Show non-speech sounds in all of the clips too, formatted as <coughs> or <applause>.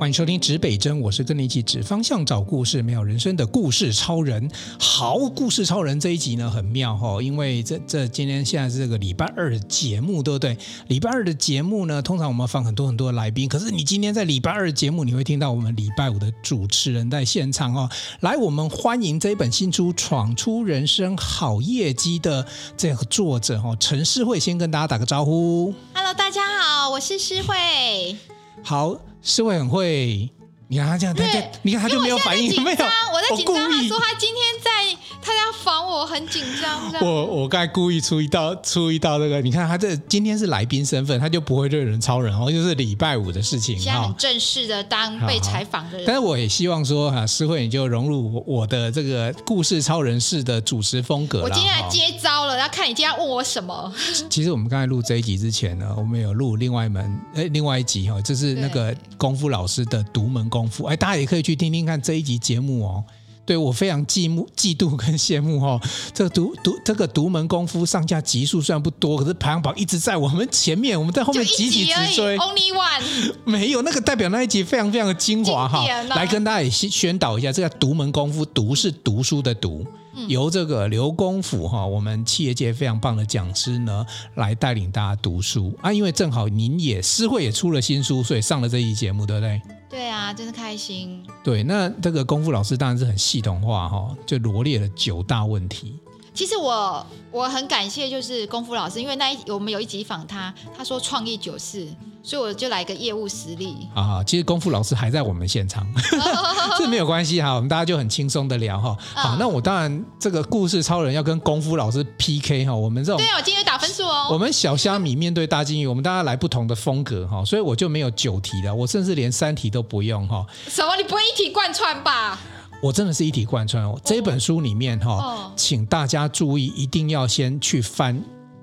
欢迎收听指北针，我是跟你一起指方向、找故事、没有人生的故事超人。好，故事超人这一集呢很妙哈，因为这这今天现在是这个礼拜二的节目，对不对？礼拜二的节目呢，通常我们放很多很多的来宾，可是你今天在礼拜二的节目，你会听到我们礼拜五的主持人在现场哦。来，我们欢迎这一本新书《闯出人生好业绩》的这个作者哈，陈诗慧，先跟大家打个招呼。Hello，大家好，我是诗慧。<laughs> 好。是会很会，你看他这样，他就你看他就没有反应，没有。我在紧张，他说他今天在，他要防我，很紧张。<laughs> 我我刚才故意出一道出一道这个，你看他这今天是来宾身份，他就不会对人超人哦，就是礼拜五的事情。现在很正式的当被采访的人。但是我也希望说哈，诗慧你就融入我的这个故事超人式的主持风格。我今天来接招了，要看你今天要问我什么。其实我们刚才录这一集之前呢，我们有录另外一门哎，另外一集哈，就是那个功夫老师的独门功夫，哎，大家也可以去听听看这一集节目哦。对，我非常嫉慕、嫉妒跟羡慕哈，<laughs> 这个独独这个独门功夫上架集数虽然不多，可是排行榜一直在我们前面，我们在后面集集直追。Only one，<laughs> 没有那个代表那一集非常非常的精华哈，来跟大家也宣导一下，这个独门功夫，独是读书的读。由这个刘功夫哈，我们企业界非常棒的讲师呢，来带领大家读书啊。因为正好您也诗慧也出了新书，所以上了这一节目，对不对？对啊，真的开心。对，那这个功夫老师当然是很系统化哈，就罗列了九大问题。其实我我很感谢，就是功夫老师，因为那一我们有一集访他，他说创意九四，所以我就来个业务实力啊。其实功夫老师还在我们现场，<laughs> 这没有关系哈，我们大家就很轻松的聊哈。好，那我当然这个故事超人要跟功夫老师 PK 哈，我们这种对啊，我今天打分数哦。我们小虾米面对大金鱼，我们大家来不同的风格哈，所以我就没有九题了，我甚至连三题都不用哈。什么？你不会一题贯穿吧？我真的是一体贯穿哦！这本书里面哈、哦，请大家注意，一定要先去翻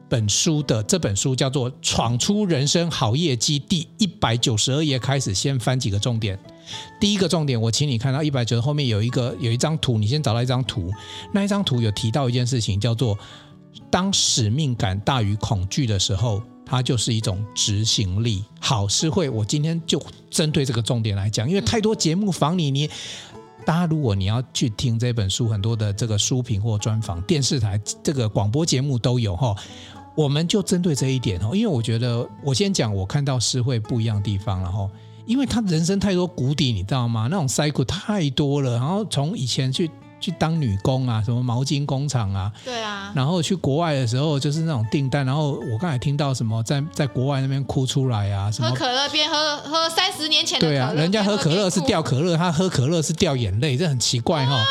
本书的这本书，叫做《闯出人生好业绩》第一百九十二页开始，先翻几个重点。第一个重点，我请你看到一百九十后面有一个有一张图，你先找到一张图，那一张图有提到一件事情，叫做当使命感大于恐惧的时候，它就是一种执行力。好，诗慧，我今天就针对这个重点来讲，因为太多节目访你，你。大家，如果你要去听这本书，很多的这个书评或专访，电视台这个广播节目都有哈。我们就针对这一点哈，因为我觉得我先讲我看到诗会不一样的地方了哈，因为他人生太多谷底，你知道吗？那种 cycle 太多了，然后从以前去。去当女工啊，什么毛巾工厂啊，对啊，然后去国外的时候就是那种订单，然后我刚才听到什么在在国外那边哭出来啊，什么喝可乐边喝喝三十年前的，对啊，人家喝可乐是掉可乐，他喝可乐是掉眼泪，这很奇怪哈、哦。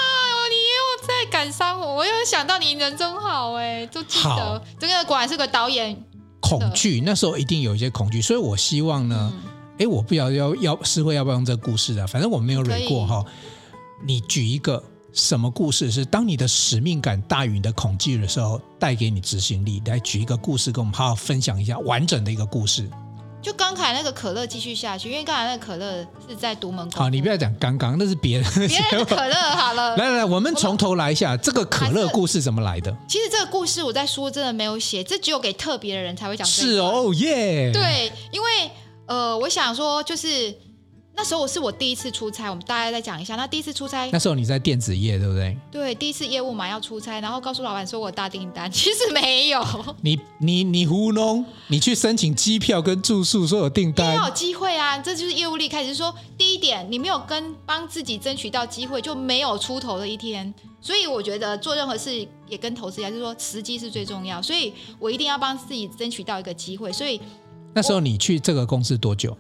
你又在感伤我，我又想到你人真好哎，都记得这个果然是个导演。恐惧那时候一定有一些恐惧，所以我希望呢，哎、嗯，我不晓得要要诗慧要不要用这个故事啊，反正我没有蕊过哈，你举一个。什么故事是当你的使命感大于你的恐惧的时候，带给你执行力？来举一个故事，跟我们好好分享一下完整的一个故事。就刚才那个可乐继续下去，因为刚才那个可乐是在独门。好，你不要讲刚刚，那是别人。别人的可乐好了。来来来，我们从头来一下，这个可乐故事怎么来的？其实这个故事我在书真的没有写，这只有给特别的人才会讲。是哦，耶、oh, yeah。对，因为呃，我想说就是。那时候我是我第一次出差，我们大概再讲一下。那第一次出差，那时候你在电子业，对不对？对，第一次业务嘛，要出差，然后告诉老板说我大订单，<laughs> 其实没有。你你你糊弄，你去申请机票跟住宿，说有订单，没有机会啊，这就是业务力开始。就是说第一点，你没有跟帮自己争取到机会，就没有出头的一天。所以我觉得做任何事也跟投资一样，就是说时机是最重要。所以我一定要帮自己争取到一个机会。所以那时候你去这个公司多久？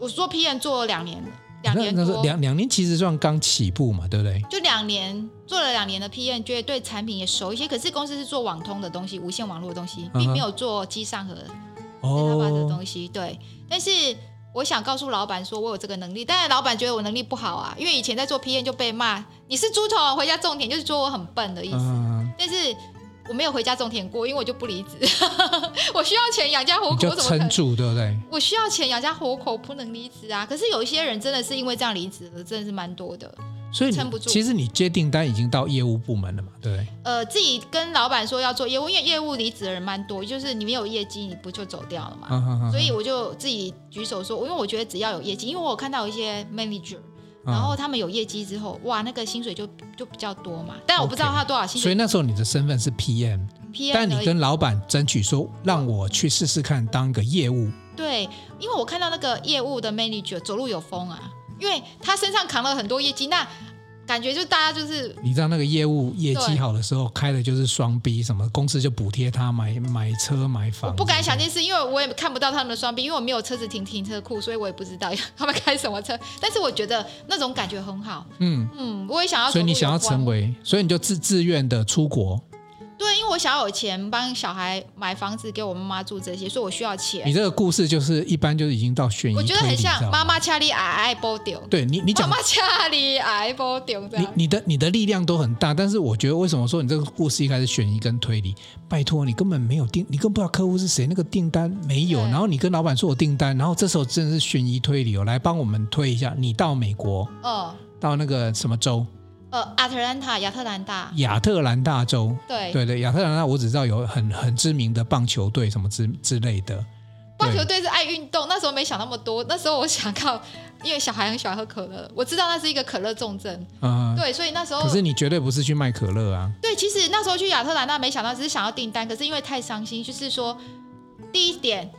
我做 PM 做了两年了，两年多，那两两年其实算刚起步嘛，对不对？就两年做了两年的 PM，觉得对产品也熟一些。可是公司是做网通的东西，无线网络的东西，并没有做机上盒哦的东西。对，但是我想告诉老板说，我有这个能力。但是老板觉得我能力不好啊，因为以前在做 PM 就被骂，你是猪头，回家种田，就是说我很笨的意思。但是。我没有回家种田过，因为我就不离职。<laughs> 我需要钱养家活口，就撑住，对不对？我需要钱养家活口，不能离职啊。可是有一些人真的是因为这样离职的，真的是蛮多的。所以撑不住。其实你接订单已经到业务部门了嘛，对不对？呃，自己跟老板说要做业务，因为业务离职的人蛮多，就是你没有业绩，你不就走掉了嘛？啊啊啊、所以我就自己举手说，因为我觉得只要有业绩，因为我有看到一些 manager。然后他们有业绩之后，哇，那个薪水就就比较多嘛。但我不知道他多少薪水。所以那时候你的身份是 PM，PM，但你跟老板争取说，让我去试试看当个业务。对，因为我看到那个业务的 manager 走路有风啊，因为他身上扛了很多业绩。那感觉就大家就是，你知道那个业务业绩好的时候开的就是双 B，什么公司就补贴他买买车买房。我不敢想这件事，因为我也看不到他们的双 B，因为我没有车子停停车库，所以我也不知道 <laughs> 他们开什么车。但是我觉得那种感觉很好。嗯嗯，我也想要。所以你想要成为，所以你就自自愿的出国。对，因为我想要有钱帮小孩买房子给我妈妈住这些，所以我需要钱。你这个故事就是一般就是已经到悬疑，我觉得很像妈妈恰里爱爱波丢。对你，你讲妈妈恰里爱波丢。你你的你的力量都很大，但是我觉得为什么说你这个故事一开始悬疑跟推理？拜托，你根本没有订，你更不知道客户是谁，那个订单没有，然后你跟老板说我订单，然后这时候真的是悬疑推理哦，来帮我们推一下，你到美国，哦，到那个什么州？呃，亚特兰大，亚特兰大，亚特兰大州，对对对，亚特兰大，我只知道有很很知名的棒球队什么之之类的。棒球队是爱运动，那时候没想那么多，那时候我想靠，因为小孩很喜欢喝可乐，我知道那是一个可乐重症，嗯，对，所以那时候。可是你绝对不是去卖可乐啊。对，其实那时候去亚特兰大没想到，只是想要订单，可是因为太伤心，就是说第一点。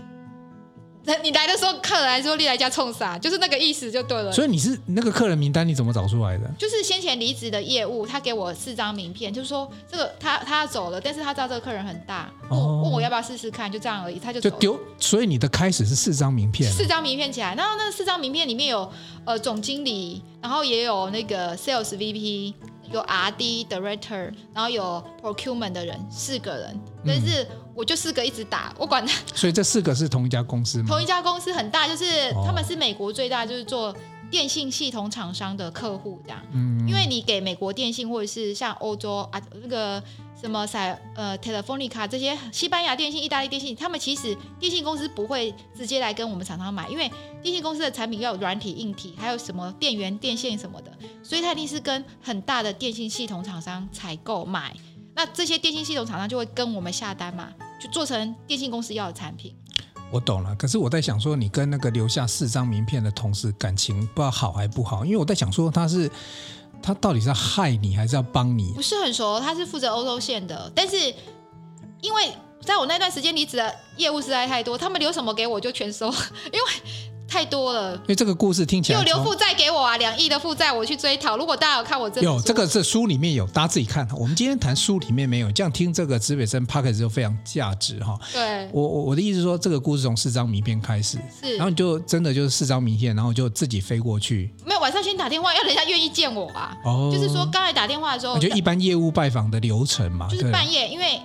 你来的时候，客人来说你来家冲啥，就是那个意思就对了。所以你是那个客人名单，你怎么找出来的？就是先前离职的业务，他给我四张名片，就是说这个他他要走了，但是他知道这个客人很大，问、哦、问我要不要试试看，就这样而已，他就。就丢。所以你的开始是四张名片，四张名片起来，然后那四张名片里面有呃总经理，然后也有那个 sales VP。有 R&D Director，然后有 Procurement 的人，四个人，但是我就四个一直打，我管他。所以这四个是同一家公司吗？同一家公司很大，就是他们是美国最大，就是做电信系统厂商的客户这样。嗯。因为你给美国电信或者是像欧洲啊那个。什么塞呃 Telefonica 这些西班牙电信、意大利电信，他们其实电信公司不会直接来跟我们厂商买，因为电信公司的产品要有软体、硬体，还有什么电源、电线什么的，所以他一定是跟很大的电信系统厂商采购买。那这些电信系统厂商就会跟我们下单嘛，就做成电信公司要的产品。我懂了，可是我在想说，你跟那个留下四张名片的同事感情不知道好还不好？因为我在想说他是。他到底是要害你还是要帮你？不是很熟，他是负责欧洲线的，但是因为在我那段时间离职的业务实在太多，他们留什么给我就全收，<laughs> 因为。太多了，因为这个故事听起来有留负债给我啊，两亿的负债我去追讨。如果大家有看我这有这个是书里面有，大家自己看。我们今天谈书里面没有，这样听这个指北针 Podcast 就非常价值哈。对，我我我的意思是说，这个故事从四张名片开始，是，然后你就真的就是四张名片，然后就自己飞过去。没有，晚上先打电话，要人家愿意见我啊。哦，就是说刚才打电话的时候，就一般业务拜访的流程嘛，就是半夜，因为。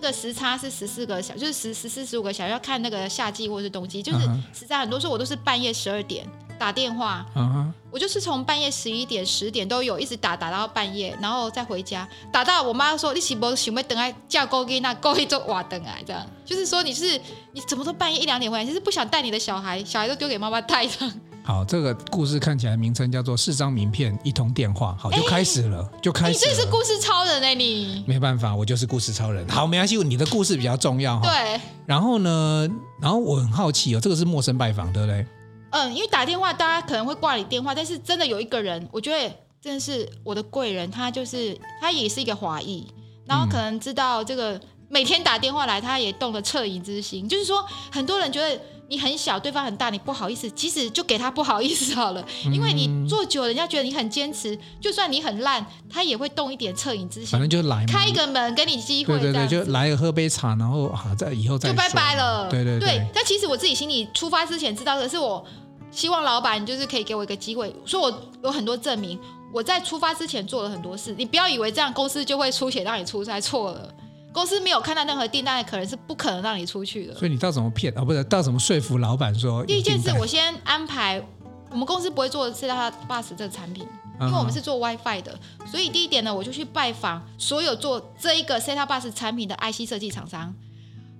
那个时差是十四个小，就是十十四十五个小时，要看那个夏季或者是冬季，就是时差很多时候我都是半夜十二点打电话，uh huh. 我就是从半夜十一点十点都有一直打打到半夜，然后再回家，打到我妈说你是不是等下叫高给那高一就瓦等来这样，就是说你是你怎么都半夜一两点回来，其实不想带你的小孩，小孩都丢给妈妈带着。好，这个故事看起来名称叫做四张名片，一通电话。好，就开始了，欸、就开始。你这是故事超人哎、欸，你没办法，我就是故事超人。好，没关系，你的故事比较重要哈。对。然后呢，然后我很好奇哦，这个是陌生拜访，对不对？嗯，因为打电话大家可能会挂你电话，但是真的有一个人，我觉得真的是我的贵人，他就是他也是一个华裔，然后可能知道这个、嗯、每天打电话来，他也动了恻隐之心，就是说很多人觉得。你很小，对方很大，你不好意思，其实就给他不好意思好了，因为你做久了，人家觉得你很坚持，就算你很烂，他也会动一点恻隐之心。反正就来，开一个门给你机会，对对对，就来喝杯茶，然后好再以后再就拜拜了。对对对，对。但其实我自己心里出发之前知道的是，我希望老板就是可以给我一个机会，说我有很多证明，我在出发之前做了很多事。你不要以为这样公司就会出钱让你出差，错了。公司没有看到任何订单的可能是不可能让你出去的。所以你到怎么骗啊？不是到怎么说服老板说？第一件事，我先安排。我们公司不会做 set-top box 这个产品，因为我们是做 WiFi 的。所以第一点呢，我就去拜访所有做这一个 set-top box 产品的 IC 设计厂商。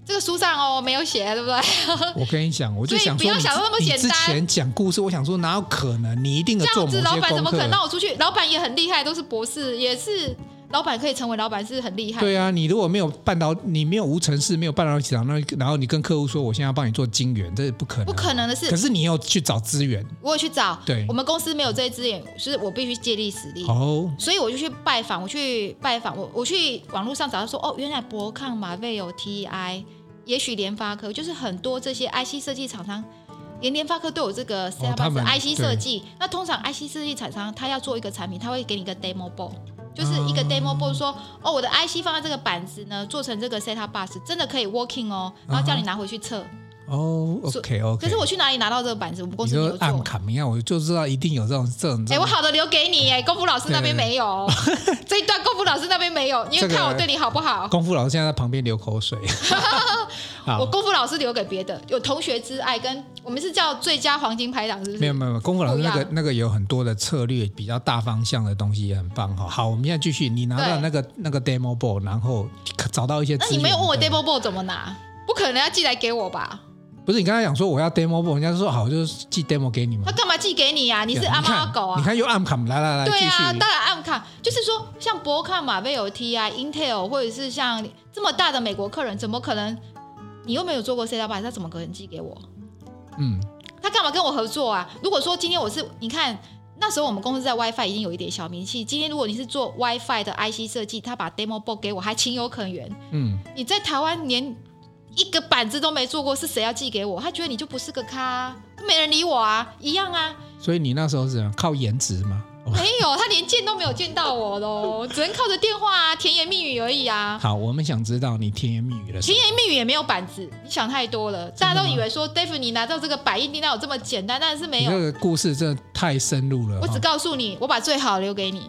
这个书上哦没有写，对不对？<laughs> 我跟你讲，我就想说，不要想那么简单。之前讲故事，我想说哪有可能？你一定有做。这样子，老板怎么可能让我出去？老板也很厉害，都是博士，也是。老板可以成为老板是很厉害。对啊，你如果没有半导，你没有无尘室，没有半导体厂，那然后你跟客户说，我现在要帮你做晶圆，这是不可能。不可能的事。可是你要去找资源。我有去找。对。我们公司没有这些资源，所以我必须借力使力。哦。所以我就去拜访，我去拜访，我我去网络上找到说，哦，原来博康、马威有 TI，也许联发科，就是很多这些 IC 设计厂商，连联发科都有这个 IC 设计。那通常 IC 设计厂商他要做一个产品，他会给你一个 demo board。就是一个 demo board 说，哦，我的 IC 放在这个板子呢，做成这个 set up bus 真的可以 working 哦，然后叫你拿回去测。哦，OK OK。可是我去哪里拿到这个板子？我们公司没有做。按卡，你看我就知道一定有这种这种。哎，我好的留给你哎，功夫老师那边没有。<laughs> 这一段功夫老师那边没有，你看我对你好不好？功夫老师现在在旁边流口水。我功夫老师留给别的，有同学之爱，跟我们是叫最佳黄金拍档，是不是？没有没有，功夫老师那个那个有很多的策略，比较大方向的东西也很棒哈。好，我们现在继续，你拿到那个那个 demo board，然后找到一些。那你没有问我 demo board 怎么拿？不可能要寄来给我吧？不是，你刚才讲说我要 demo 人家说好，就是寄 demo 给你们。他干嘛寄给你呀？你是阿猫阿狗啊？你看又暗卡，来来来，对啊，当然暗卡，就是说像博康、马威有 TI、Intel，或者是像这么大的美国客人，怎么可能？你又没有做过 set up box，他怎么可能寄给我？嗯，他干嘛跟我合作啊？如果说今天我是，你看那时候我们公司在 WiFi 已经有一点小名气。今天如果你是做 WiFi 的 IC 设计，他把 demo board 给我，还情有可原。嗯，你在台湾连一个板子都没做过，是谁要寄给我？他觉得你就不是个咖，没人理我啊，一样啊。所以你那时候是怎样靠颜值吗？<laughs> 没有，他连见都没有见到我喽，只能靠着电话啊，甜言蜜语而已啊。好，我们想知道你甜言蜜语了。甜言蜜语也没有板子，你想太多了。大家都以为说，David 你拿到这个百亿订单有这么简单，但是没有。这个故事真的太深入了。我只告诉你，我把最好留给你。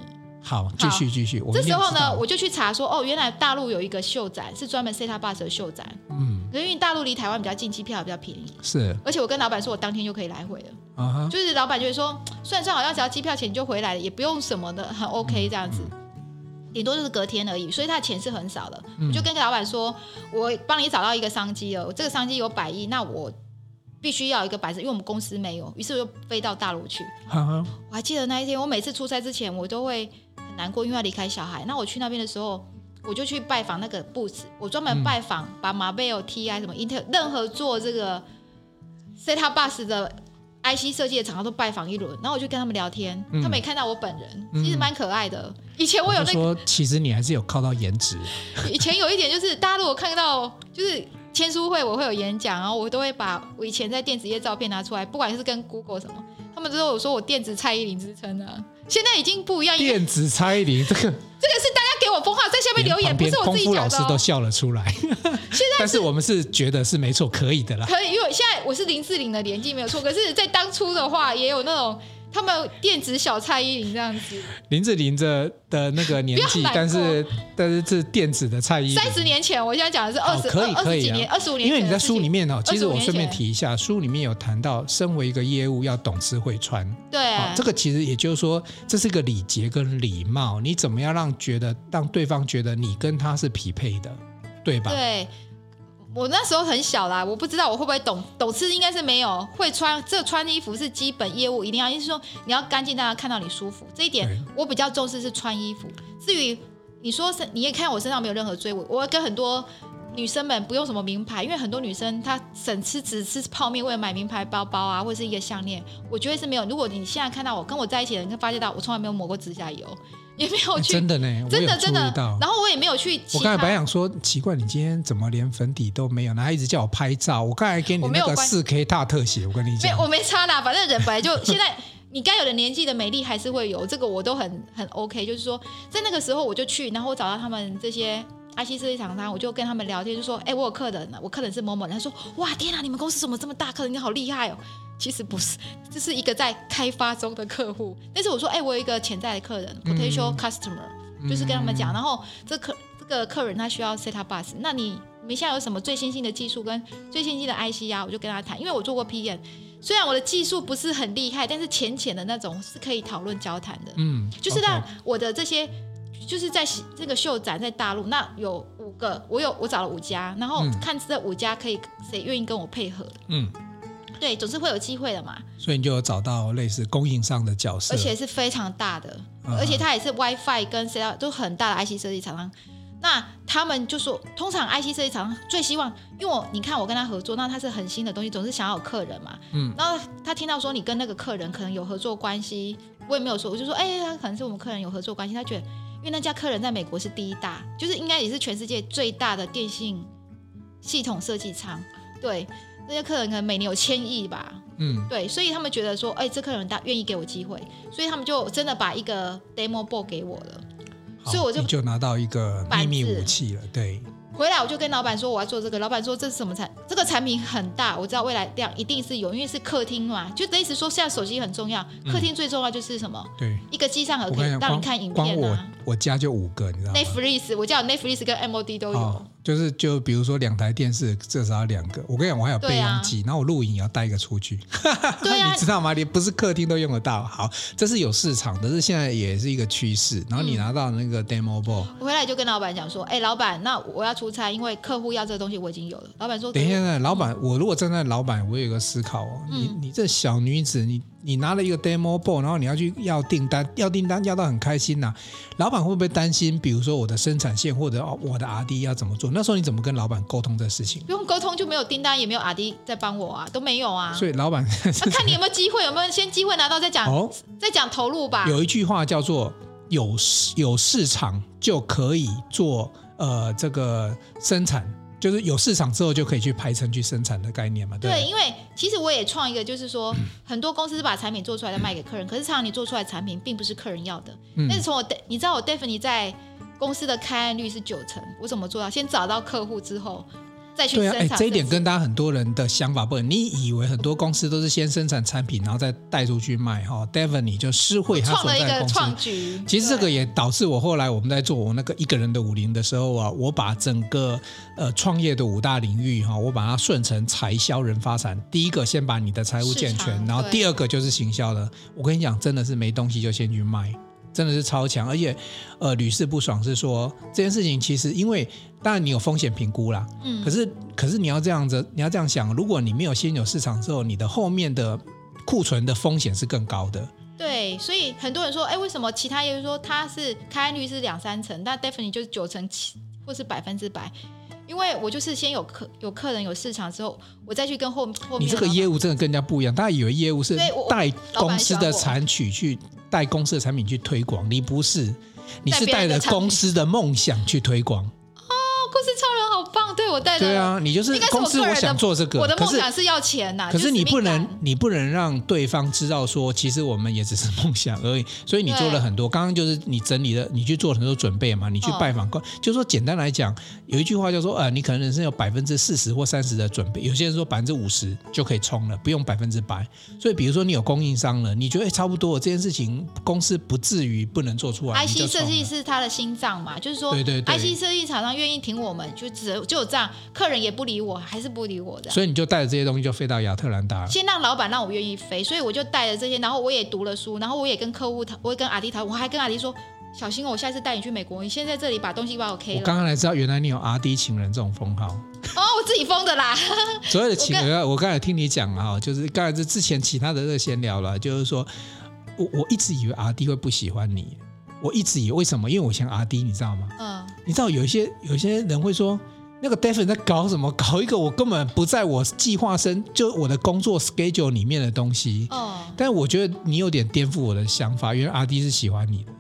好，继续继续。这时候呢，我就去查说，哦，原来大陆有一个秀展，是专门 set up bus 的秀展。嗯。因为大陆离台湾比较近，机票也比较便宜。是。而且我跟老板说，我当天就可以来回了。啊哈。就是老板就会说，算算好像只要机票钱就回来了，也不用什么的，很 OK 这样子。顶多就是隔天而已，所以他的钱是很少的。我就跟老板说，我帮你找到一个商机了，这个商机有百亿，那我必须要一个板子，因为我们公司没有。于是我就飞到大陆去。我还记得那一天，我每次出差之前，我都会。难过，因为要离开小孩。那我去那边的时候，我就去拜访那个 booth，我专门拜访，把马贝尔 TI 什么 Intel 任何做这个 set up Bus 的 IC 设计的厂商都拜访一轮。然后我就跟他们聊天，嗯、他们也看到我本人，其实蛮可爱的。以前我有那个，说其实你还是有靠到颜值。以前有一点就是，大家如果看到就是签书会，我会有演讲，然后我都会把我以前在电子业照片拿出来，不管是跟 Google 什么，他们都有说我电子蔡依林之称啊。现在已经不一样。电子蔡依林这个，这个是大家给我封号，在下面留言，不是我自己讲的。老师都笑了出来。<laughs> 现在，但是我们是觉得是没错，可以的啦。可以，因为现在我是林志玲的年纪没有错，可是，在当初的话，也有那种。他们电子小蔡依林这样子，林志玲着的那个年纪，但是但是是电子的蔡依林。三十年前，我现在讲的是二十可以可以啊年，二十五年。因为你在书里面哦，其实我顺便提一下，书里面有谈到，身为一个业务要懂吃会穿。对，这个其实也就是说，这是一个礼节跟礼貌，你怎么样让觉得让对方觉得你跟他是匹配的，对吧？对。我那时候很小啦，我不知道我会不会懂懂吃，应该是没有。会穿这穿衣服是基本业务，一定要，意思说你要干净，大家看到你舒服，这一点我比较重视是穿衣服。至于你说是，你也看我身上没有任何追尾，我跟很多女生们不用什么名牌，因为很多女生她省吃只吃泡面，为了买名牌包包啊，或者是一个项链，我觉得是没有。如果你现在看到我跟我在一起的人，你会发现到我从来没有抹过指甲油。也没有去，真的呢，真的真的。然后我也没有去。我刚才本来想说，奇怪，你今天怎么连粉底都没有？然后一直叫我拍照。我刚才给你那个四 K 大特写，我跟你讲。没，我没差啦，反正人本来就现在，你该有的年纪的美丽还是会有，这个我都很很 OK。就是说，在那个时候我就去，然后我找到他们这些 IC 设计厂商，我就跟他们聊天，就说：“哎，我有客人了，我客人是某某人。”他说：“哇，天哪，你们公司怎么这么大客人？你好厉害哦！”其实不是，这是一个在开发中的客户。但是我说：“哎，我有一个潜在的客人，potential customer。”就是跟他们讲，然后这客这个客人他需要 set up bus，那你你们现在有什么最先进的技术跟最先进的 IC 啊？我就跟他谈，因为我做过 PM，虽然我的技术不是很厉害，但是浅浅的那种是可以讨论交谈的。嗯，就是让我的这些就是在这个秀展在大陆，那有五个，我有我找了五家，然后看这五家可以谁愿意跟我配合。嗯，对，总是会有机会的嘛。所以你就有找到类似供应商的角色，而且是非常大的，嗯、而且它也是 WiFi 跟 C 都很大的 IC 设计厂商。那他们就说，通常 IC 设计厂商最希望，因为我你看我跟他合作，那他是很新的东西，总是想要有客人嘛。嗯。然后他听到说你跟那个客人可能有合作关系，我也没有说，我就说，哎、欸，他可能是我们客人有合作关系。他觉得，因为那家客人在美国是第一大，就是应该也是全世界最大的电信系统设计厂。对，那些客人可能每年有千亿吧。嗯。对，所以他们觉得说，哎、欸，这客人大愿意给我机会，所以他们就真的把一个 demo board 给我了。所以我就就拿到一个秘密武器了，对。回来我就跟老板说我要做这个，老板说这是什么产？这个产品很大，我知道未来量一定是有，因为是客厅嘛，就等于是说现在手机很重要，客厅最重要就是什么？对，一个机上盒可以让你看影片啊。我家就五个，你知道吗？Netflix，我家有 Netflix 跟 MOD 都有。哦就是就比如说两台电视至少要两个，我跟你讲，我还有备用机，啊、然后我录影也要带一个出去，对啊、<laughs> 你知道吗？你不是客厅都用得到。好，这是有市场的，是现在也是一个趋势。然后你拿到那个 demo board，我回来就跟老板讲说，哎，老板，那我要出差，因为客户要这个东西，我已经有了。老板说，等一下，老板，我如果站在老板，我有一个思考哦，嗯、你你这小女子，你。你拿了一个 demo board，然后你要去要订单，要订单要到很开心呐、啊。老板会不会担心？比如说我的生产线或者我的 RD 要怎么做？那时候你怎么跟老板沟通这事情？不用沟通，就没有订单，也没有 RD 在帮我啊，都没有啊。所以老板，<laughs> 那看你有没有机会，有没有先机会拿到再讲，哦、再讲投入吧。有一句话叫做有有市场就可以做呃这个生产。就是有市场之后就可以去排程去生产的概念嘛？对，对，因为其实我也创一个，就是说 <clears throat> 很多公司是把产品做出来再卖给客人，可是常常你做出来的产品并不是客人要的。嗯、但是从我，你知道我 Daphne 在公司的开案率是九成，我怎么做到？先找到客户之后。对啊，哎，这一点跟大家很多人的想法不一样。你以为很多公司都是先生产产品，然后再带出去卖哈？Devon，你就施惠他所在的公司。创了一个创举。其实这个也导致我后来我们在做我那个一个人的武林的时候啊，我把整个呃创业的五大领域哈，我把它顺成财销人发展。第一个先把你的财务健全，然后第二个就是行销的。我跟你讲，真的是没东西就先去卖。真的是超强，而且，呃，屡试不爽是说这件事情其实，因为当然你有风险评估啦，嗯，可是可是你要这样子，你要这样想，如果你没有先有市场之后，你的后面的库存的风险是更高的。对，所以很多人说，哎，为什么其他业务说它是开案率是两三成，但 Daphne 就是九成七或是百分之百。因为我就是先有客有客人有市场之后，我再去跟后后面。你这个业务真的跟人家不一样，大家以为业务是带公司的产品去带公司的产品去推广，你不是，你是带着公司的梦想去推广。哦故事超人好棒，对我带的。对啊，你就是公司，我想做这个。我的梦想是要钱呐，可是你不能，你不能让对方知道说，其实我们也只是梦想而已。<laughs> 所以你做了很多，刚刚就是你整理的，你去做很多准备嘛，你去拜访过，就是说简单来讲，有一句话叫做，呃，你可能人生有百分之四十或三十的准备，有些人说百分之五十就可以冲了，不用百分之百。所以比如说你有供应商了，你觉得差不多这件事情，公司不至于不能做出来。IC 设计是他的心脏嘛，就是说，对对对，IC 设计厂商愿意挺我们，就只就这样，客人也不理我，还是不理我的。所以你就带着这些东西就飞到亚特兰大了。先让老板让我愿意飞，所以我就带着这些，然后我也读了书，然后我也跟客户谈，我也跟阿迪谈，我还跟阿迪说，小心哦，我下次带你去美国，你先在这里把东西把我 K 了。我刚刚才知道，原来你有阿迪情人这种封号。<laughs> 哦，我自己封的啦。所有的情人，我刚才听你讲啊，就是刚才这之前其他的这个闲聊了，就是说我我一直以为阿迪会不喜欢你，我一直以为为什么？因为我像阿迪，你知道吗？嗯。你知道有一些有一些人会说。那个 Daphne 在搞什么？搞一个我根本不在我计划生，就我的工作 schedule 里面的东西。哦。但我觉得你有点颠覆我的想法，因为阿 D 是喜欢你的。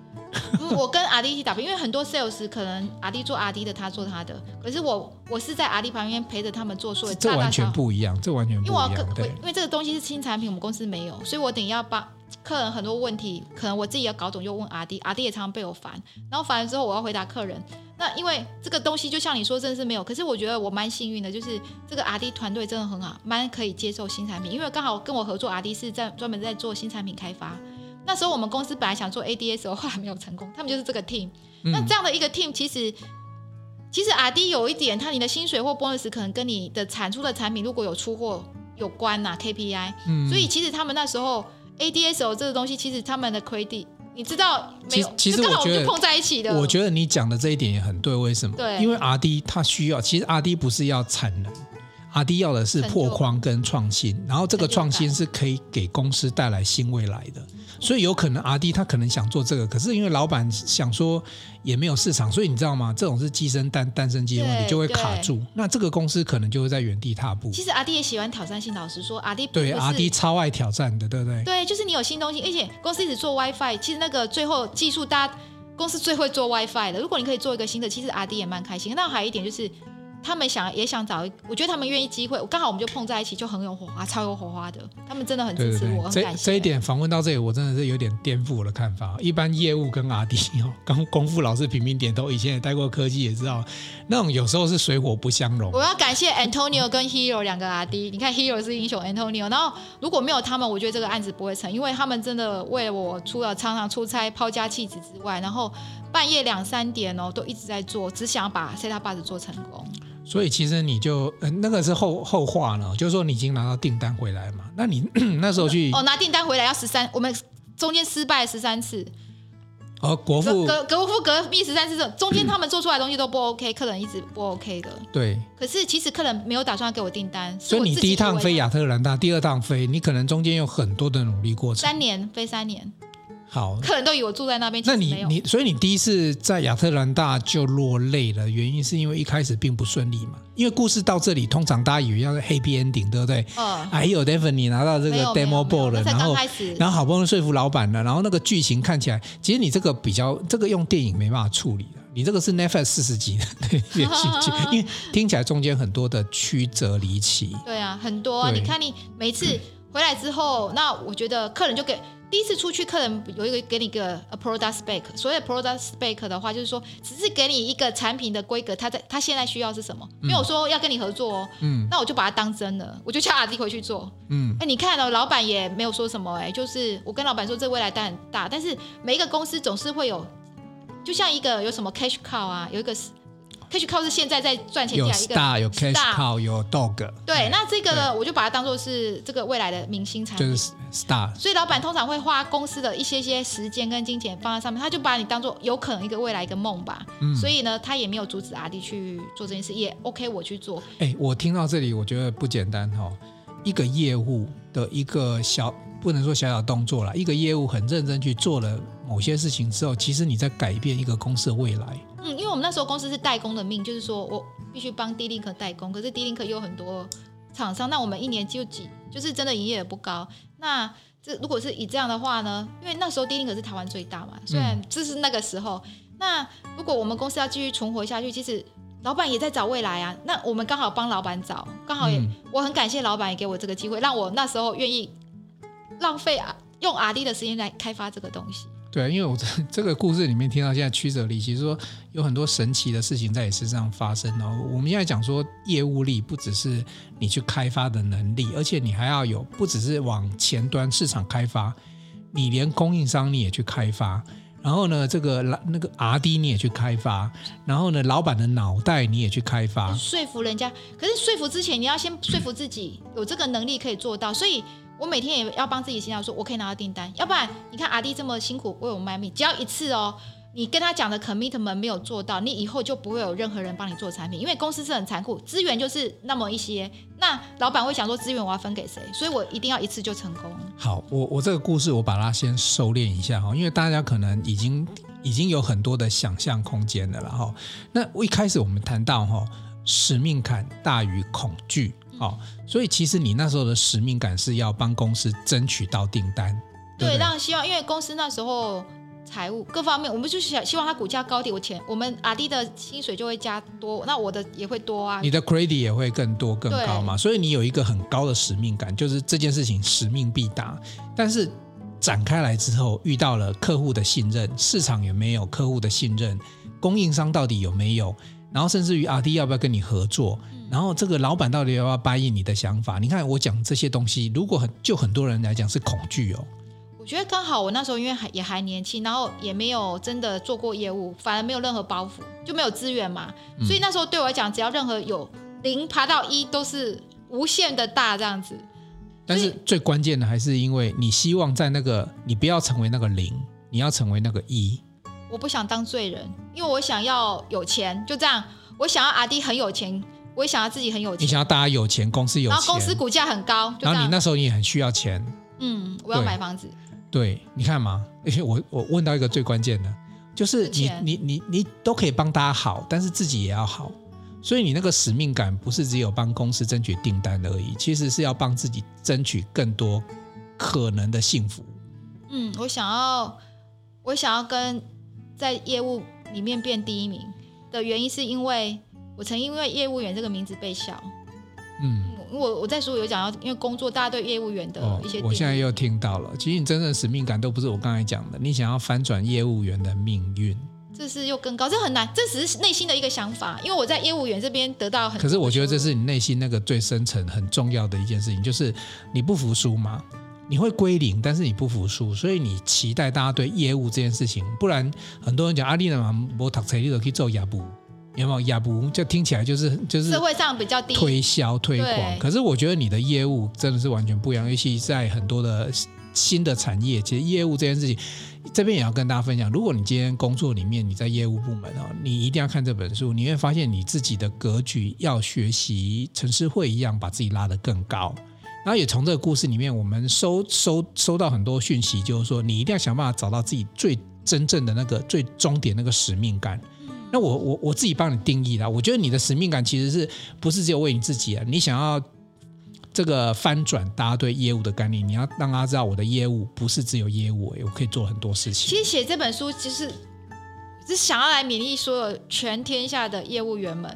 嗯、<laughs> 我跟阿弟一起打拼，因为很多 sales 可能阿弟做阿弟的，他做他的。可是我我是在阿弟旁边陪着他们做，所以这完全不一样，这完全不一样。因为我对，因为这个东西是新产品，我们公司没有，所以我等于要帮客人很多问题，可能我自己要搞懂，就问阿弟，阿弟也常常被我烦，然后烦了之后我要回答客人。那因为这个东西就像你说，真的是没有。可是我觉得我蛮幸运的，就是这个 RD 团队真的很好，蛮可以接受新产品。因为刚好跟我合作 RD 是在专门在做新产品开发。那时候我们公司本来想做 ADS，后来没有成功。他们就是这个 team。那这样的一个 team，其实其实 RD 有一点，他你的薪水或 bonus 可能跟你的产出的产品如果有出货有关呐、啊、KPI。所以其实他们那时候 ADS 这个东西，其实他们的 credit。你知道没有？其实我觉得碰在一起的。我觉得你讲的这一点也很对，为什么？对，因为 R&D 它需要，其实 R&D 不是要产能，R&D 要的是破框跟创新，然后这个创新是可以给公司带来新未来的。所以有可能阿弟他可能想做这个，可是因为老板想说也没有市场，所以你知道吗？这种是鸡生蛋，蛋生鸡的问题，就会卡住。那这个公司可能就会在原地踏步。其实阿弟也喜欢挑战性，老实说阿弟对阿弟超爱挑战的，对不对？对，就是你有新东西，而且公司一直做 WiFi，其实那个最后技术，大家公司最会做 WiFi 的。如果你可以做一个新的，其实阿弟也蛮开心。那还有一点就是。他们想也想找，我觉得他们愿意机会，刚好我们就碰在一起，就很有火花，超有火花的。他们真的很支持我，对对对，这这一点访问到这里，我真的是有点颠覆我的看法。一般业务跟阿迪哦，<laughs> 刚功夫老师频频点头，以前也待过科技，也知道那种有时候是水火不相容。我要感谢 Antonio 跟 Hero 两个阿迪你看 Hero 是英雄，Antonio，然后如果没有他们，我觉得这个案子不会成，因为他们真的为我除了常常出差抛家弃子之外，然后半夜两三点哦都一直在做，只想把 Set Up Box 做成功。所以其实你就，呃，那个是后后话了，就是说你已经拿到订单回来嘛，那你 <coughs> 那时候去哦拿订单回来要十三，我们中间失败十三次，哦国父隔隔夫隔壁十三次，中间他们做出来的东西都不 OK，客人一直不 OK 的。对。可是其实客人没有打算给我订单，所以你第一趟飞亚特兰大，第二趟飞，你可能中间有很多的努力过程。三年飞三年。好，客人都以为我住在那边。那你你所以你第一次在亚特兰大就落泪了，原因是因为一开始并不顺利嘛？因为故事到这里，通常大家以为要 happy ending，对不对？嗯。还有 Daphne 你拿到这个 demo board 了，然后然后好不容易说服老板了，然后那个剧情看起来，其实你这个比较这个用电影没办法处理的，你这个是 Netflix 四十集的 <laughs> 连续剧，<laughs> 因为听起来中间很多的曲折离奇。对啊，很多啊。你看你每次回来之后，那我觉得客人就给。第一次出去，客人有一个给你一个 a product spec，所谓 product spec 的话，就是说只是给你一个产品的规格，他在他现在需要是什么，没有说要跟你合作哦。嗯，那我就把它当真了，我就叫阿弟回去做。嗯，哎，你看哦，老板也没有说什么，哎，就是我跟老板说这未来单很大，但是每一个公司总是会有，就像一个有什么 cash cow 啊，有一个。Cash cow 是现在在赚钱价一个 star 有 cash cow 有 dog 对，那这个呢，我就把它当做是这个未来的明星产品，就是 star。所以老板通常会花公司的一些些时间跟金钱放在上面，他就把你当做有可能一个未来一个梦吧。嗯，所以呢，他也没有阻止阿弟去做这件事，也 OK 我去做。哎，我听到这里，我觉得不简单哈。一个业务的一个小，不能说小小动作啦，一个业务很认真去做了某些事情之后，其实你在改变一个公司的未来。嗯，因为我们那时候公司是代工的命，就是说我必须帮 D-Link 代工，可是 D-Link 又有很多厂商，那我们一年就几，就是真的营业额不高。那这如果是以这样的话呢？因为那时候 D-Link 是台湾最大嘛，虽然这是那个时候，嗯、那如果我们公司要继续存活下去，其实。老板也在找未来啊，那我们刚好帮老板找，刚好也、嗯、我很感谢老板也给我这个机会，让我那时候愿意浪费啊用 R&D 的时间来开发这个东西。对，因为我这这个故事里面听到现在曲折离奇，说有很多神奇的事情在你身上发生哦。我们现在讲说业务力不只是你去开发的能力，而且你还要有不只是往前端市场开发，你连供应商你也去开发。然后呢，这个那个 R&D 你也去开发，然后呢，老板的脑袋你也去开发，说服人家。可是说服之前，你要先说服自己有这个能力可以做到。所以我每天也要帮自己心想说，我可以拿到订单。要不然，你看阿弟这么辛苦为我卖命，只要一次哦。你跟他讲的 commitment 没有做到，你以后就不会有任何人帮你做产品，因为公司是很残酷，资源就是那么一些。那老板会想说，资源我要分给谁？所以我一定要一次就成功。好，我我这个故事我把它先收敛一下哈，因为大家可能已经已经有很多的想象空间了哈。那我一开始我们谈到哈，使命感大于恐惧，好，所以其实你那时候的使命感是要帮公司争取到订单。对，让希望，因为公司那时候。财务各方面，我们就是想希望它股价高点，我钱我们阿弟的薪水就会加多，那我的也会多啊。你的 credit 也会更多更高嘛，所以你有一个很高的使命感，就是这件事情使命必达。但是展开来之后，遇到了客户的信任，市场有没有客户的信任，供应商到底有没有，然后甚至于 R&D 要不要跟你合作，然后这个老板到底要不要答应你的想法？你看我讲这些东西，如果很就很多人来讲是恐惧哦。我觉得刚好我那时候因为还也还年轻，然后也没有真的做过业务，反而没有任何包袱，就没有资源嘛。所以那时候对我来讲，只要任何有零爬到一都是无限的大这样子。但是最关键的还是因为你希望在那个你不要成为那个零，你要成为那个一。我不想当罪人，因为我想要有钱，就这样。我想要阿弟很有钱，我也想要自己很有钱。你想要大家有钱，公司有钱，然后公司股价很高，然后你那时候你也很需要钱。嗯，我要买房子。对，对，你看嘛，而 <laughs> 且我我问到一个最关键的，就是你你你你都可以帮大家好，但是自己也要好。所以你那个使命感不是只有帮公司争取订单而已，其实是要帮自己争取更多可能的幸福。嗯，我想要，我想要跟在业务里面变第一名的原因，是因为我曾因为业务员这个名字被笑。嗯，我我在书有讲到，因为工作大家对业务员的一些、哦，我现在又听到了。其实你真正的使命感都不是我刚才讲的，你想要翻转业务员的命运。这是又更高，这很难，这只是内心的一个想法。因为我在业务员这边得到很，可是我觉得这是你内心那个最深层很重要的一件事情，就是你不服输嘛，你会归零，但是你不服输，所以你期待大家对业务这件事情。不然很多人讲阿丽呢嘛，我读册你都可以做业务，有没有业务？就听起来就是就是社会上比较低推销推广。可是我觉得你的业务真的是完全不一样，尤其在很多的新的产业，其实业务这件事情。这边也要跟大家分享，如果你今天工作里面你在业务部门啊，你一定要看这本书，你会发现你自己的格局要学习陈诗慧一样，把自己拉得更高。然后也从这个故事里面，我们收收收到很多讯息，就是说你一定要想办法找到自己最真正的那个最终点那个使命感。那我我我自己帮你定义了，我觉得你的使命感其实是不是只有为你自己啊？你想要。这个翻转大家对业务的概念，你要让大家知道我的业务不是只有业务，我可以做很多事情。其实写这本书，其实是想要来勉励所有全天下的业务员们，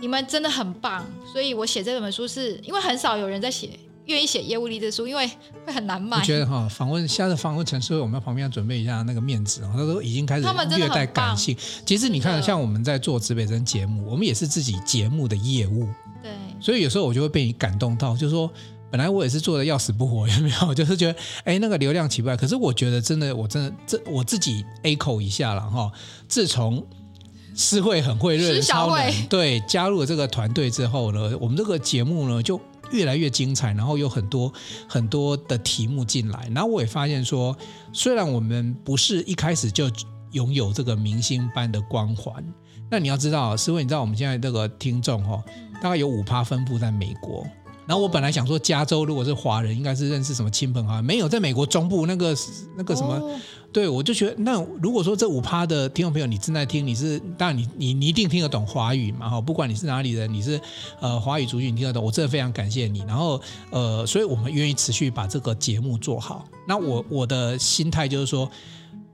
你们真的很棒。所以我写这本书是因为很少有人在写，愿意写业务励志书，因为会很难卖。我觉得哈，访问下次访问陈诗慧，我们旁边要准备一下那个面子啊，他都已经开始略带感性。其实你看，像我们在做指北针节目，我们也是自己节目的业务。对，所以有时候我就会被你感动到，就是说，本来我也是做的要死不活，有没有？就是觉得，哎，那个流量起不来。可是我觉得，真的，我真的，这我自己 A 口一下了哈。自从诗慧很会热超人对加入了这个团队之后呢，我们这个节目呢就越来越精彩，然后有很多很多的题目进来，然后我也发现说，虽然我们不是一开始就拥有这个明星般的光环，那你要知道，思慧，你知道我们现在这个听众哦。大概有五趴分布在美国，然后我本来想说加州如果是华人，应该是认识什么亲朋好友，没有，在美国中部那个那个什么，哦、对我就觉得，那如果说这五趴的听众朋友你正在听，你是当然你你你一定听得懂华语嘛哈，不管你是哪里人，你是呃华语族群你听得懂，我真的非常感谢你，然后呃，所以我们愿意持续把这个节目做好。那我我的心态就是说，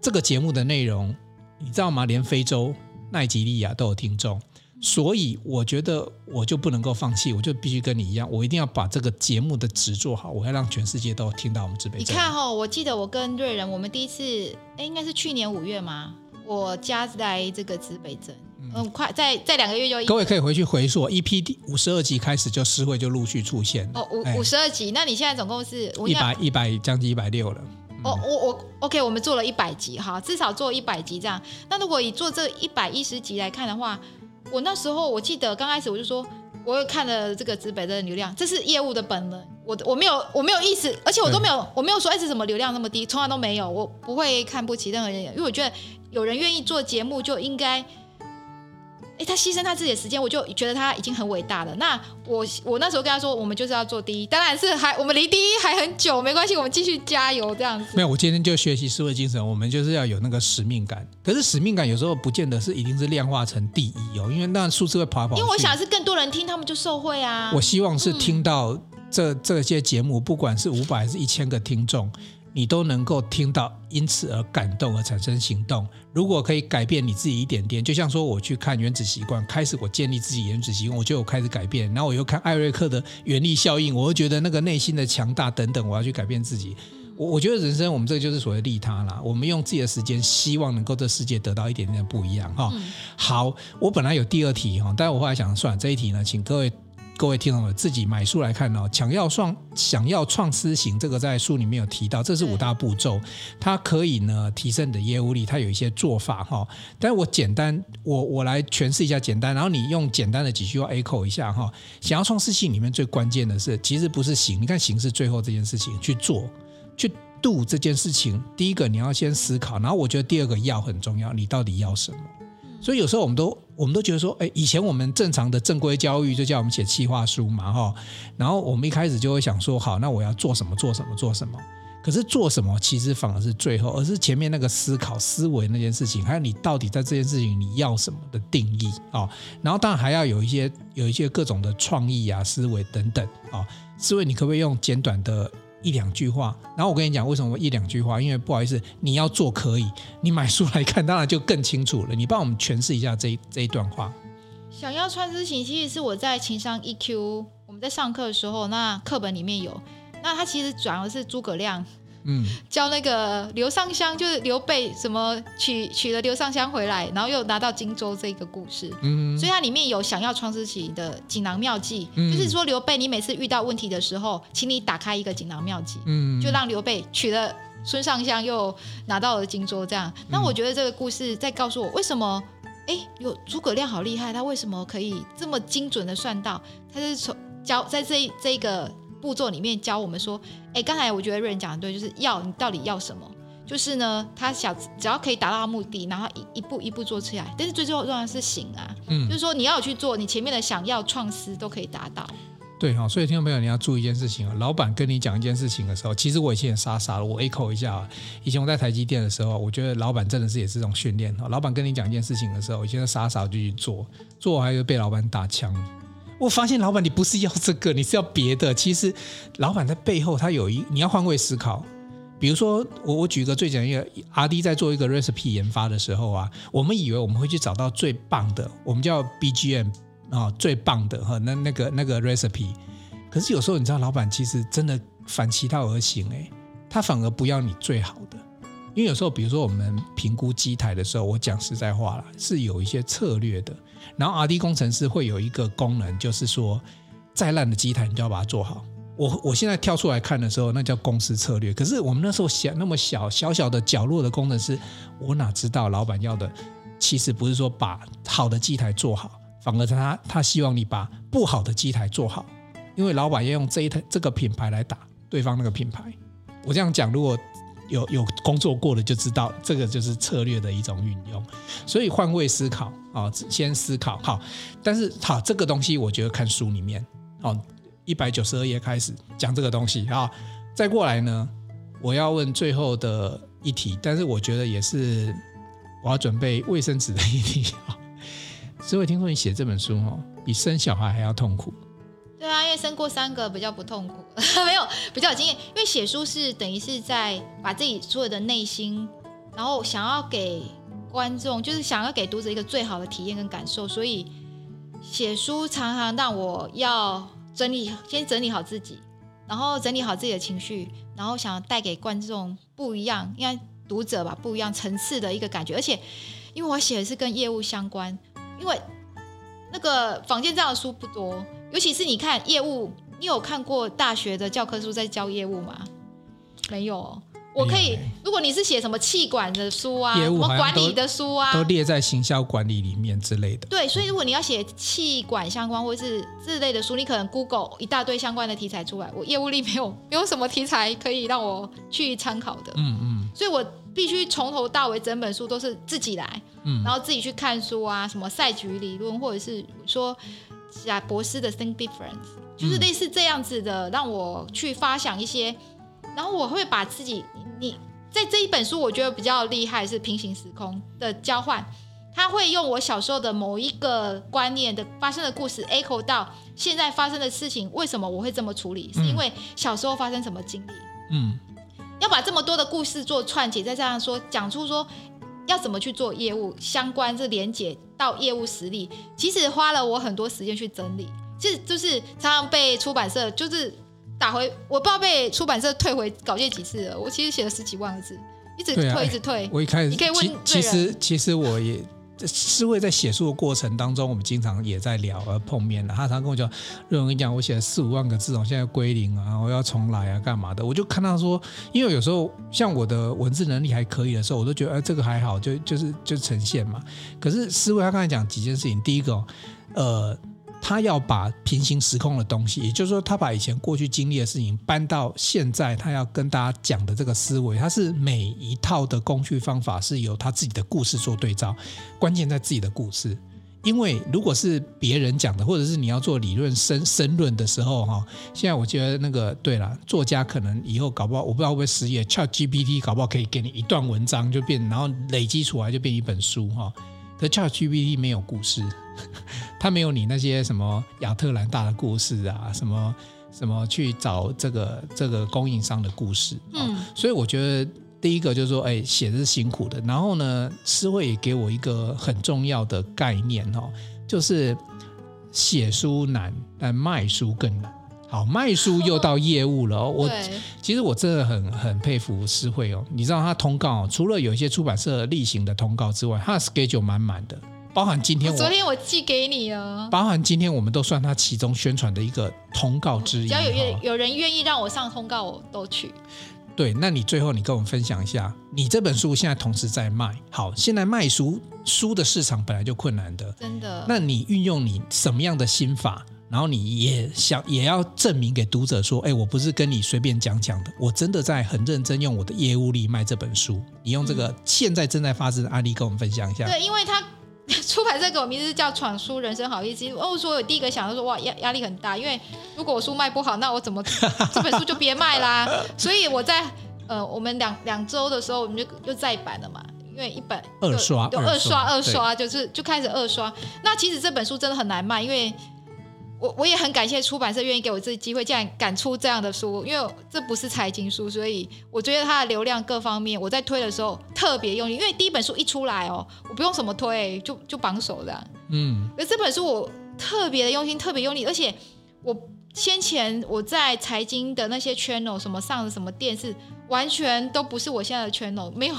这个节目的内容你知道吗？连非洲奈吉利亚都有听众。所以我觉得我就不能够放弃，我就必须跟你一样，我一定要把这个节目的质做好，我要让全世界都听到我们指北针。你看哈、哦，我记得我跟瑞仁，我们第一次，哎，应该是去年五月吗，我加在这个指北针，嗯，快在在两个月就。各位可以回去回溯，EP 五十二集开始就诗会就陆续出现。哦，五五十二集，那你现在总共是一百一百将近一百六了。哦，我我 OK，我们做了一百集哈，至少做一百集这样。那如果以做这一百一十集来看的话。我那时候我记得刚开始我就说，我又看了这个直北针的流量，这是业务的本能，我我没有我没有意思，而且我都没有我没有说哎，是什么流量那么低，从来都没有，我不会看不起任何人，因为我觉得有人愿意做节目就应该。哎，他牺牲他自己的时间，我就觉得他已经很伟大了。那我我那时候跟他说，我们就是要做第一，当然是还我们离第一还很久，没关系，我们继续加油这样子。没有，我今天就学习思维精神，我们就是要有那个使命感。可是使命感有时候不见得是一定是量化成第一哦，因为那数字会跑跑。因为我想是更多人听，他们就受惠啊。我希望是听到这、嗯、这些节目，不管是五百还是一千个听众。你都能够听到，因此而感动而产生行动。如果可以改变你自己一点点，就像说我去看《原子习惯》，开始我建立自己原子习惯，我就有开始改变。然后我又看艾瑞克的原力效应，我又觉得那个内心的强大等等，我要去改变自己。我我觉得人生我们这个就是所谓利他啦。我们用自己的时间，希望能够这世界得到一点点的不一样哈。好，我本来有第二题哈，但是我后来想算了这一题呢，请各位。各位听众们，自己买书来看哦。想要创想要创思行，这个在书里面有提到，这是五大步骤，它可以呢提升你的业务力，它有一些做法哈。但是我简单，我我来诠释一下简单，然后你用简单的几句话 echo 一下哈。想要创思行里面最关键的是，其实不是行，你看行是最后这件事情去做，去度这件事情，第一个你要先思考，然后我觉得第二个要很重要，你到底要什么？所以有时候我们都我们都觉得说，哎，以前我们正常的正规教育就叫我们写企划书嘛，哈，然后我们一开始就会想说，好，那我要做什么？做什么？做什么？可是做什么其实反而是最后，而是前面那个思考思维那件事情，还有你到底在这件事情你要什么的定义啊，然后当然还要有一些有一些各种的创意啊、思维等等啊，思维你可不可以用简短的一两句话？然后我跟你讲为什么一两句话？因为不好意思，你要做可以，你买书来看当然就更清楚了。你帮我们诠释一下这这一段话。想要穿之行，其实是我在情商 EQ，我们在上课的时候，那课本里面有。那他其实主要是诸葛亮，嗯，教那个刘尚香，就是刘备什么娶娶了刘尚香回来，然后又拿到荆州这个故事，嗯，所以它里面有想要创世奇的锦囊妙计，嗯，就是说刘备，你每次遇到问题的时候，请你打开一个锦囊妙计，嗯，就让刘备娶了孙尚香，又拿到了荆州，这样。那我觉得这个故事在告诉我，为什么，哎，有诸葛亮好厉害，他为什么可以这么精准的算到？他是从教在这这个。步骤里面教我们说，哎，刚才我觉得瑞仁讲的对，就是要你到底要什么？就是呢，他想只要可以达到目的，然后一一步一步做起来。但是最重要的是行啊，嗯，就是说你要去做，你前面的想要创思都可以达到。对哈，所以听众朋友你要注意一件事情啊，老板跟你讲一件事情的时候，其实我以前也傻傻的，我 echo 一下啊。以前我在台积电的时候，我觉得老板真的是也是这种训练哈。老板跟你讲一件事情的时候，我现在傻傻就去做，做还会被老板打枪。我发现老板，你不是要这个，你是要别的。其实，老板在背后他有一，你要换位思考。比如说，我我举一个最简单一个，RD 在做一个 recipe 研发的时候啊，我们以为我们会去找到最棒的，我们叫 BGM 啊，最棒的哈，那那个那个 recipe。可是有时候你知道，老板其实真的反其道而行，哎，他反而不要你最好的。因为有时候，比如说我们评估机台的时候，我讲实在话了，是有一些策略的。然后 RD 工程师会有一个功能，就是说，再烂的机台你就要把它做好。我我现在跳出来看的时候，那叫公司策略。可是我们那时候想那么小小小的角落的工程师，我哪知道老板要的其实不是说把好的机台做好，反而他他希望你把不好的机台做好，因为老板要用这一台这个品牌来打对方那个品牌。我这样讲，如果。有有工作过的就知道，这个就是策略的一种运用。所以换位思考啊，先思考好。但是好，这个东西我觉得看书里面，好，一百九十二页开始讲这个东西啊。再过来呢，我要问最后的一题，但是我觉得也是我要准备卫生纸的一题啊。所以我听说你写这本书哦，比生小孩还要痛苦。对啊，因为生过三个比较不痛苦，<laughs> 没有比较有经验。因为写书是等于是在把自己所有的内心，然后想要给观众，就是想要给读者一个最好的体验跟感受，所以写书常常让我要整理，先整理好自己，然后整理好自己的情绪，然后想要带给观众不一样，应该读者吧，不一样层次的一个感觉。而且因为我写的是跟业务相关，因为那个房间这样的书不多。尤其是你看业务，你有看过大学的教科书在教业务吗？没有。我可以，如果你是写什么气管的书啊，什么管理的书啊，都列在行销管理里面之类的。对，所以如果你要写气管相关或是这类的书，你可能 Google 一大堆相关的题材出来。我业务力没有，没有什么题材可以让我去参考的。嗯嗯。所以我必须从头到尾整本书都是自己来，嗯，然后自己去看书啊，什么赛局理论，或者是说。贾博士的 Think Different 就是类似这样子的，让我去发想一些，然后我会把自己，你在这一本书，我觉得比较厉害是平行时空的交换，他会用我小时候的某一个观念的发生的故事 echo 到现在发生的事情，为什么我会这么处理？是因为小时候发生什么经历？嗯，要把这么多的故事做串起，再这样说，讲出说。要怎么去做业务相关，这连接到业务实力，其实花了我很多时间去整理。其实就是常常被出版社就是打回，我不知道被出版社退回稿件几次了。我其实写了十几万个字，一直退，啊、一直退。我一开始你可以问其，其实其实我也。是会在写书的过程当中，我们经常也在聊而碰面的。他常跟我讲：“瑞文，跟你讲，我写了四五万个字我，现在归零啊，我要重来啊，干嘛的？”我就看到说，因为有时候像我的文字能力还可以的时候，我都觉得哎，这个还好，就就是就呈现嘛。可是思维他刚才讲几件事情，第一个，呃，他要把平行时空的东西，也就是说，他把以前过去经历的事情搬到现在，他要跟大家讲的这个思维，他是每一套的工具方法是由他自己的故事做对照，关键在自己的故事。因为如果是别人讲的，或者是你要做理论申申论的时候，哈，现在我觉得那个对了，作家可能以后搞不好，我不知道会不会失业，ChatGPT 搞不好可以给你一段文章就变，然后累积出来就变一本书，哈。可 ChatGPT 没有故事，<laughs> 它没有你那些什么亚特兰大的故事啊，什么什么去找这个这个供应商的故事，嗯，所以我觉得。第一个就是说，哎，写的是辛苦的。然后呢，诗慧也给我一个很重要的概念哦，就是写书难，但卖书更难。好，卖书又到业务了。我其实我真的很很佩服诗慧哦。你知道他通告，除了有一些出版社例行的通告之外，他的 schedule 满满的，包含今天我，昨天我寄给你了，包含今天我们都算他其中宣传的一个通告之一。只要有有人愿意让我上通告，我都去。对，那你最后你跟我们分享一下，你这本书现在同时在卖，好，现在卖书书的市场本来就困难的，真的。那你运用你什么样的心法，然后你也想也要证明给读者说，哎，我不是跟你随便讲讲的，我真的在很认真用我的业务力卖这本书。你用这个现在正在发生的案例跟我们分享一下。对，因为他。<laughs> 出版社给我名字是叫《闯书人生好意思》，哦，所以我第一个想到说，哇，压压力很大，因为如果我书卖不好，那我怎么 <laughs> 这本书就别卖啦。所以我在呃，我们两两周的时候，我们就又再版了嘛，因为一本二刷，就二刷二刷，就是就开始二刷。那其实这本书真的很难卖，因为。我我也很感谢出版社愿意给我这个机会，竟然敢出这样的书，因为这不是财经书，所以我觉得它的流量各方面，我在推的时候特别用力，因为第一本书一出来哦，我不用什么推，就就绑手这样。嗯，而这本书我特别的用心，特别用力，而且我先前我在财经的那些 channel 什么上的什么电视，完全都不是我现在的 channel，没有。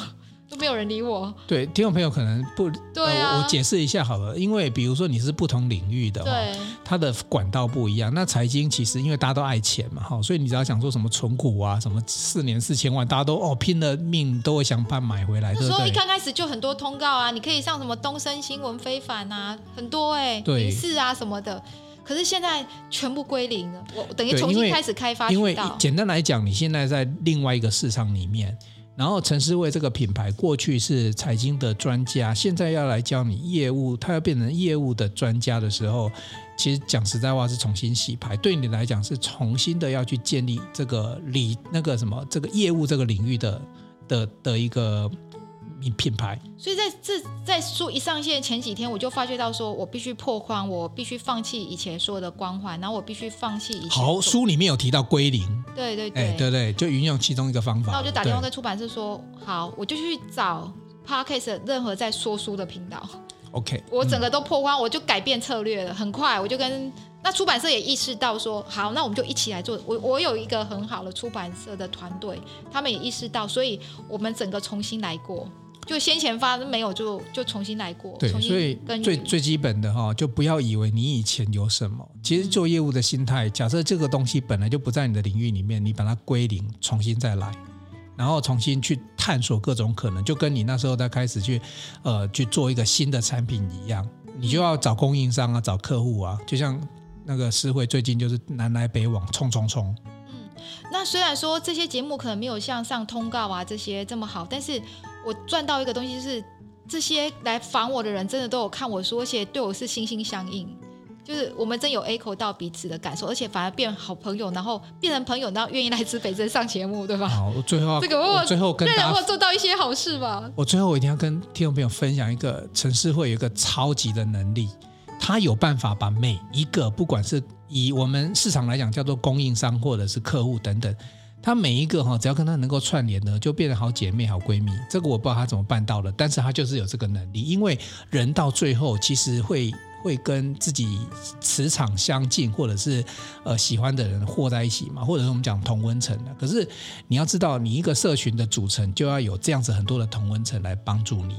都没有人理我。对，听众朋友可能不，对啊，呃，我解释一下好了，因为比如说你是不同领域的，对，它的管道不一样。那财经其实因为大家都爱钱嘛，哈，所以你只要想说什么存股啊，什么四年四千万，大家都哦拼了命都会想办法买回来。那时候一刚开始就很多通告啊，你可以上什么东森新闻非凡啊，很多哎，对，电视啊什么的。可是现在全部归零了，我等于重新开始开发。因为简单来讲，你现在在另外一个市场里面。然后陈思慧这个品牌过去是财经的专家，现在要来教你业务，他要变成业务的专家的时候，其实讲实在话是重新洗牌，对你来讲是重新的要去建立这个理那个什么这个业务这个领域的的的一个。品牌，所以在这在书一上线前几天，我就发觉到说，我必须破框，我必须放弃以前所有的光环，然后我必须放弃以前。好，书里面有提到归零，对对对对，就运用其中一个方法。那我就打电话跟出版社说，好，我就去找 Podcast 任何在说书的频道。OK，我整个都破框，我就改变策略了，很快我就跟那出版社也意识到说，好，那我们就一起来做。我我有一个很好的出版社的团队，他们也意识到，所以我们整个重新来过。就先前发没有就就重新来过，对，所以最最基本的哈，就不要以为你以前有什么，其实做业务的心态，假设这个东西本来就不在你的领域里面，你把它归零，重新再来，然后重新去探索各种可能，就跟你那时候在开始去呃去做一个新的产品一样，你就要找供应商啊，找客户啊，就像那个诗慧最近就是南来北往，冲冲冲。嗯，那虽然说这些节目可能没有像上通告啊这些这么好，但是。我赚到一个东西，就是这些来访我的人真的都有看我书，而且对我是心心相印，就是我们真有 echo 到彼此的感受，而且反而变好朋友，然后变成朋友，然后愿意来指北镇上节目，对吧？好，我最后这个我，我最后跟大家做到一些好事吧。我最后我一定要跟听众朋友分享一个陈诗慧有一个超级的能力，他有办法把每一个不管是以我们市场来讲叫做供应商或者是客户等等。他每一个哈，只要跟他能够串联的，就变成好姐妹、好闺蜜。这个我不知道他怎么办到的，但是他就是有这个能力。因为人到最后，其实会会跟自己磁场相近，或者是呃喜欢的人和在一起嘛，或者是我们讲同温层的。可是你要知道，你一个社群的组成就要有这样子很多的同温层来帮助你。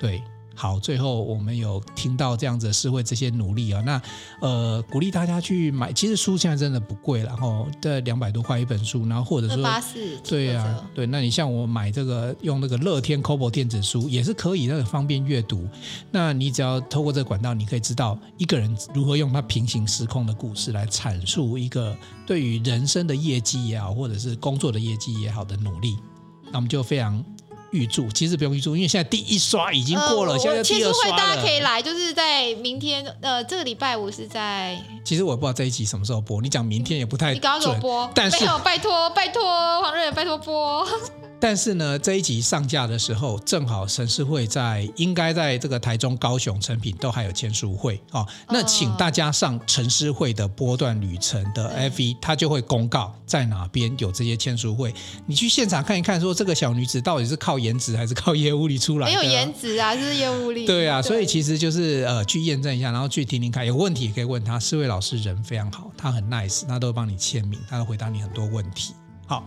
对，好，最后我们有听到这样子的诗慧这些努力啊，那呃鼓励大家去买，其实书现在真的不贵，然后这两百多块一本书，然后或者说八四对呀、啊，对，那你像我买这个用那个乐天 Kobo 电子书也是可以，那个方便阅读。那你只要透过这个管道，你可以知道一个人如何用他平行时空的故事来阐述一个对于人生的业绩也好，或者是工作的业绩也好的努力，那我们就非常。预祝，其实不用预祝，因为现在第一刷已经过了，呃、现在第二刷了。大家可以来，就是在明天，呃，这个礼拜五是在。其实我也不知道这一集什么时候播，你讲明天也不太准。你刚刚播，但是拜托拜托黄瑞，拜托播。但是呢，这一集上架的时候，正好陈诗慧在应该在这个台中、高雄、成品都还有签书会哦。那请大家上陈诗慧的波段旅程的 FB，他就会公告在哪边有这些签书会。你去现场看一看，说这个小女子到底是靠颜值还是靠业务力出来的？没有颜值啊，就是业务力。对啊，所以其实就是呃去验证一下，然后去听听看，有问题也可以问他。四位老师人非常好，他很 nice，他都会帮你签名，他会回答你很多问题。好。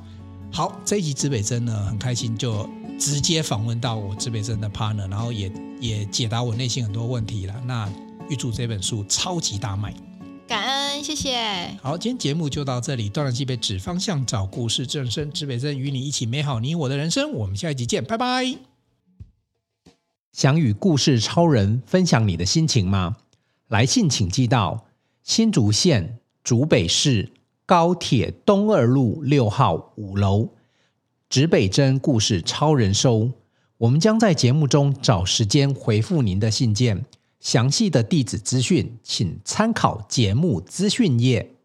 好，这一集指北针呢，很开心就直接访问到我指北针的 partner，然后也也解答我内心很多问题了。那预祝这本书超级大卖，感恩，谢谢。好，今天节目就到这里，断了西北指方向，找故事正身，指北针与你一起美好你我的人生。我们下一集见，拜拜。想与故事超人分享你的心情吗？来信请寄到新竹县竹北市。高铁东二路六号五楼，指北针故事超人收。我们将在节目中找时间回复您的信件。详细的地址资讯，请参考节目资讯页。